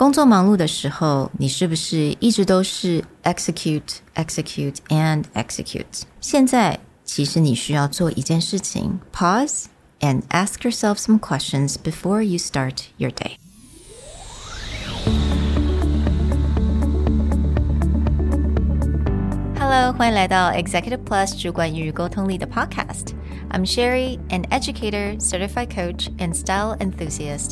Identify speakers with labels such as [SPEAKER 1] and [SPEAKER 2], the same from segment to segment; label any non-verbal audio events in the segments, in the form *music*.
[SPEAKER 1] 工作忙碌的时候，你是不是一直都是 execute, execute and execute？现在其实你需要做一件事情，pause and ask yourself some questions before you start your day. Hello，欢迎来到 Executive Plus 主管与沟通力的 Podcast。I'm Sherry, an educator, certified coach, and style enthusiast.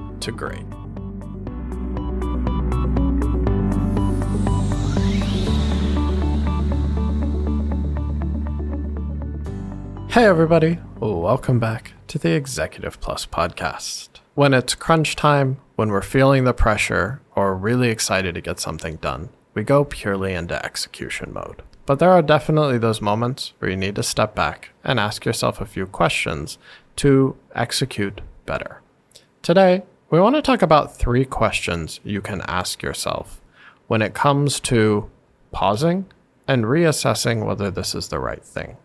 [SPEAKER 2] to great. Hey, everybody. Welcome back to the Executive Plus podcast. When it's crunch time, when we're feeling the pressure, or really excited to get something done, we go purely into execution mode. But there are definitely those moments where you need to step back and ask yourself a few questions to execute better. Today, we want to talk about three questions you can ask yourself when it comes to pausing and reassessing whether this is the right thing.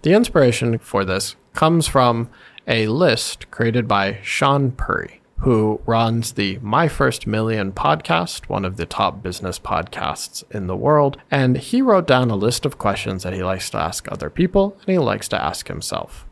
[SPEAKER 2] The inspiration for this comes from a list created by Shaan Puri who runs the My First Million podcast, one of the top business podcasts in the world. And he wrote down a list of questions that he likes to ask other people and he likes to ask himself.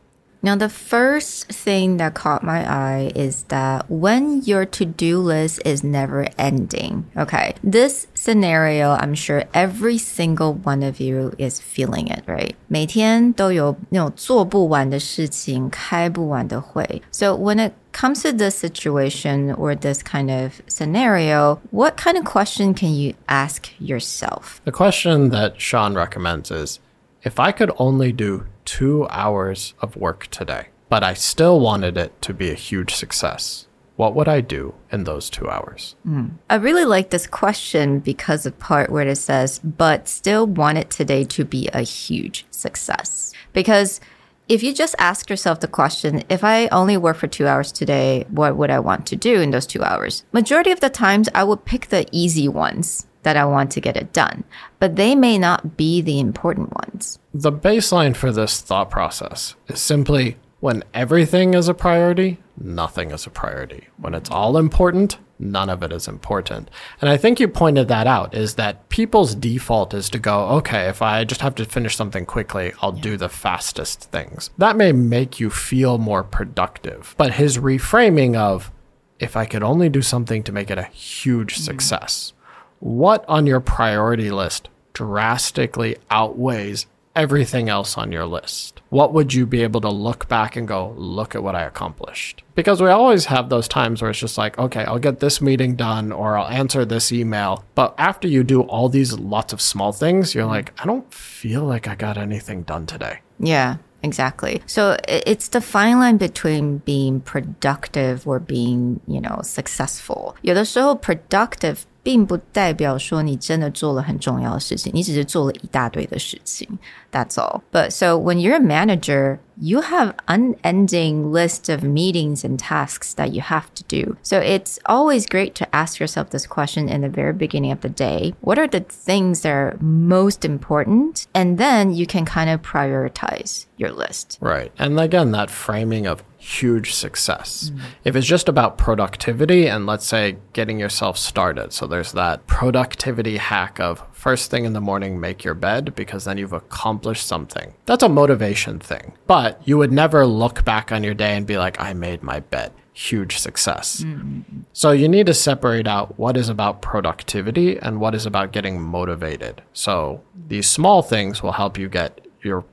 [SPEAKER 1] Now, the first thing that caught my eye is that when your to do list is never ending. Okay. This scenario, I'm sure every single one of you is feeling it, right? 每天都有那种做不完的事情，开不完的会。So when it comes to this situation or this kind of scenario, what kind of question can you ask yourself?
[SPEAKER 2] The question that Shaan recommends is, if I could only do two hours of work today, but I still wanted it to be a huge success. What would I do in those two hours?
[SPEAKER 1] Mm. I really like this question because the part where it says, but still want it today to be a huge success. Because if you just ask yourself the question, if I only work for two hours today, what would I want to do in those two hours? Majority of the times, I would pick the easy ones that I want to get it done, but they may not be the important ones.
[SPEAKER 2] The baseline for this thought process is simply when everything is a priority, nothing is a priority. When it's all important, none of it is important. And I think you pointed that out is that people's default is to go, okay, if I just have to finish something quickly, I'll yeah. do the fastest things. That may make you feel more productive. But his reframing of, if I could only do something to make it a huge mm. success, what on your priority list drastically outweighs everything else on your list? What would you be able to look back and go, look at what I accomplished? Because we always have those times where it's just like, okay, I'll get this meeting done or I'll answer this email. But after you do all these lots of small things, you're like, I don't feel like I got anything done today.
[SPEAKER 1] Yeah. Exactly. So it's the fine line between being productive or being, you know, successful. 有的时候 productive 并不代表说你真的做了很重要的事情，你只是做了一大堆的事情。That's all. But so when you're a manager, you have unending list of meetings and tasks that you have to do. So it's always great to ask yourself this question in the very beginning of the day. What are the things that are most important? And then you can kind of prioritize your list.
[SPEAKER 2] Right. And again, that framing of huge success. Mm. If it's just about productivity and let's say getting yourself started. So there's that productivity hack of first thing in the morning, make your bed because then you've accomplished something. That's a motivation thing. But you would never look back on your day and be like, I made my bed. Huge success. Mm. So you need to separate out what is about productivity and what is about getting motivated. So these small things will help you get your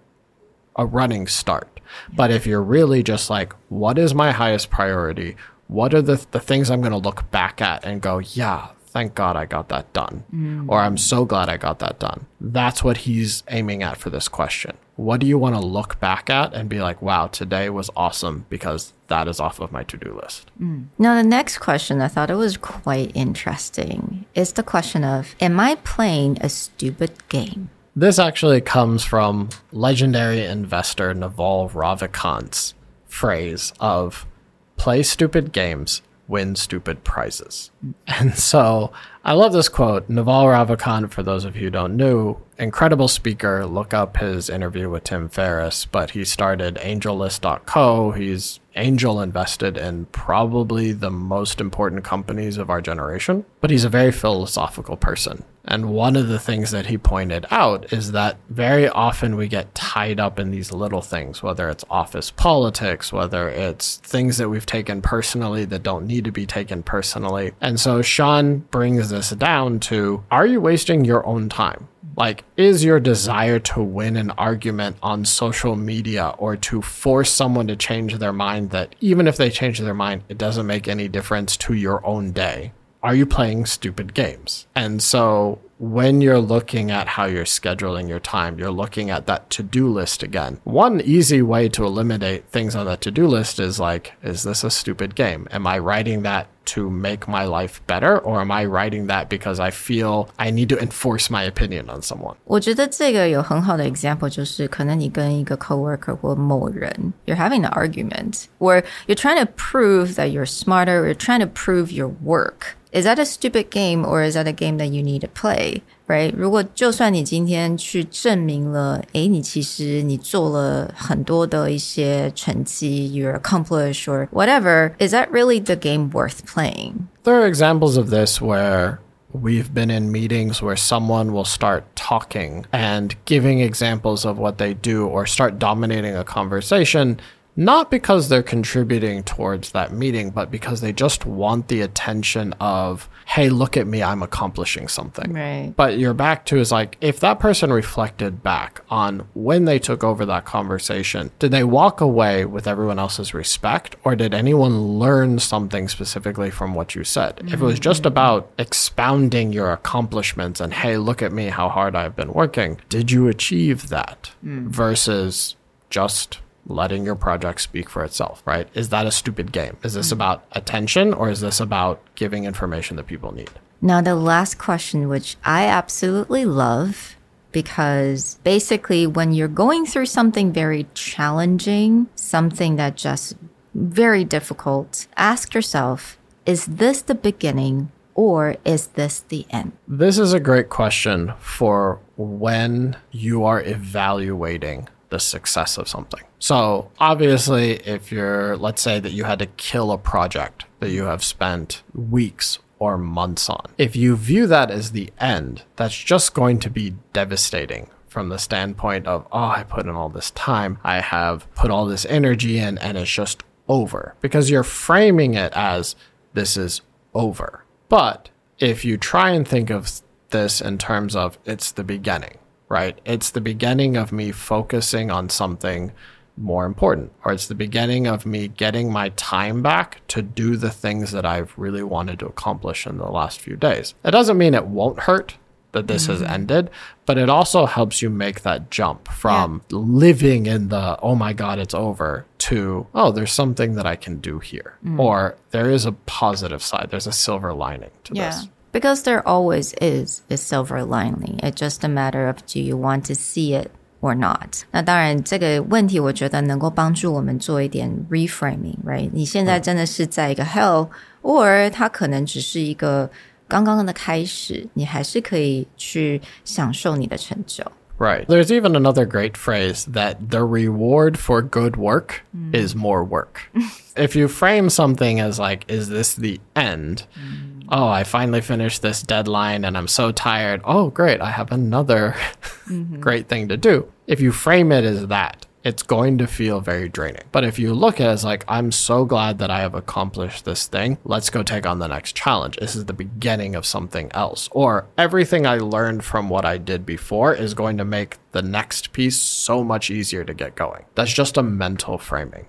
[SPEAKER 2] a running start. But if you're really just like, what is my highest priority? What are the, the things I'm going to look back at and go, yeah, thank God I got that done. Mm. Or I'm so glad I got that done. That's what he's aiming at for this question. What do you want to look back at and be like, wow, today was awesome because that is off of my to do list? Mm.
[SPEAKER 1] Now, the next question, I thought it was quite interesting, is the question of Am I playing a stupid game?
[SPEAKER 2] This actually comes from legendary investor Naval Ravikant's phrase of play stupid games, win stupid prizes. *laughs* And so I love this quote. Naval Ravikant, for those of you who don't know, incredible speaker. Look up his interview with Tim Ferriss, but he started AngelList.co. He's angel invested in probably the most important companies of our generation, but he's a very philosophical person. And one of the things that he pointed out is that very often we get tied up in these little things, whether it's office politics, whether it's things that we've taken personally that don't need to be taken personally. And so Shaan brings this down to are you wasting your own time? Like, is your desire to win an argument on social media or to force someone to change their mind that even if they change their mind, it doesn't make any difference to your own day? Are you playing stupid games? And so when you're looking at how you're scheduling your time, you're looking at that to do list again. One easy way to eliminate things on that to do list is like, is this a stupid game? Am I writing that to make my life better? Or am I writing that because I feel I need to enforce my opinion on someone?
[SPEAKER 1] 我觉得这个有很好的 example，就是可能你跟一个 coworker 或某人，you're having an argument, or you're trying to prove that you're smarter, or you're trying to prove your work. Is that a stupid game, or is that a game that you need to play? Right？如果就算你今天去证明了，诶，你其实你做了很多的一些成绩，you're accomplished or whatever, is that really the game worth playing?
[SPEAKER 2] There are examples of this where we've been in meetings where someone will start talking and giving examples of what they do or start dominating a conversation not because they're contributing towards that meeting, but because they just want the attention of, hey, look at me, I'm accomplishing something.
[SPEAKER 1] Right.
[SPEAKER 2] But you're back to is like, if that person reflected back on when they took over that conversation, did they walk away with everyone else's respect or did anyone learn something specifically from what you said? If it was just mm. about expounding your accomplishments and, hey, look at me, how hard I've been working, did you achieve that mm. versus just letting your project speak for itself, right? Is that a stupid game? Is this mm. about attention or is this about giving information that people need?
[SPEAKER 1] Now, the last question, which I absolutely love, because basically, when you're going through something very challenging, something that just very difficult, ask yourself, is this the beginning or is this the end?
[SPEAKER 2] This is a great question for when you are evaluating the success of something. So, obviously, if you're, let's say that you had to kill a project that you have spent weeks or months on, if you view that as the end, that's just going to be devastating from the standpoint of, oh, I put in all this time, I have put all this energy in, and it's just over because you're framing it as this is over. But if you try and think of this in terms of it's the beginning, right? It's the beginning of me focusing on something more important, or it's the beginning of me getting my time back to do the things that I've really wanted to accomplish in the last few days. It doesn't mean it won't hurt that this has mm-hmm. ended, but it also helps you make that jump from living in the, oh my God, it's over to, oh, there's something that I can do here. Mm. Or there is a positive side, there's a silver lining to this.
[SPEAKER 1] Because there always is a silver lining. It's just a matter of do you want to see it or not. 那当然，这个问题我觉得能够帮助我们做一点 reframing，right？你现在真的是在一个 hell，or 它可能只是一个刚刚的开始，你还是可以去享受你的成就。
[SPEAKER 2] Right. There's even another great phrase that the reward for good work is more work. *laughs* if you frame something as like, is this the end? Oh, I finally finished this deadline and I'm so tired. Oh, great. I have another *laughs* mm-hmm. great thing to do. If you frame it as that, it's going to feel very draining. But if you look at it as like, I'm so glad that I have accomplished this thing. Let's go take on the next challenge. This is the beginning of something else. Or everything I learned from what I did before is going to make the next piece so much easier to get going. That's just a mental framing.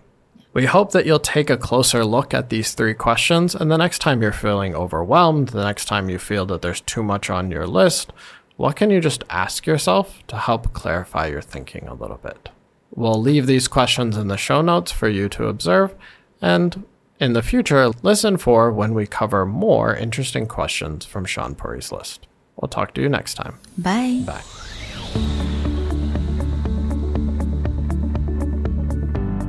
[SPEAKER 2] We hope that you'll take a closer look at these three questions, and the next time you're feeling overwhelmed, the next time you feel that there's too much on your list, what can you just ask yourself to help clarify your thinking a little bit? We'll leave these questions in the show notes for you to observe, and in the future, listen for when we cover more interesting questions from Shaan Puri's list. We'll talk to you next time.
[SPEAKER 1] Bye.
[SPEAKER 2] Bye.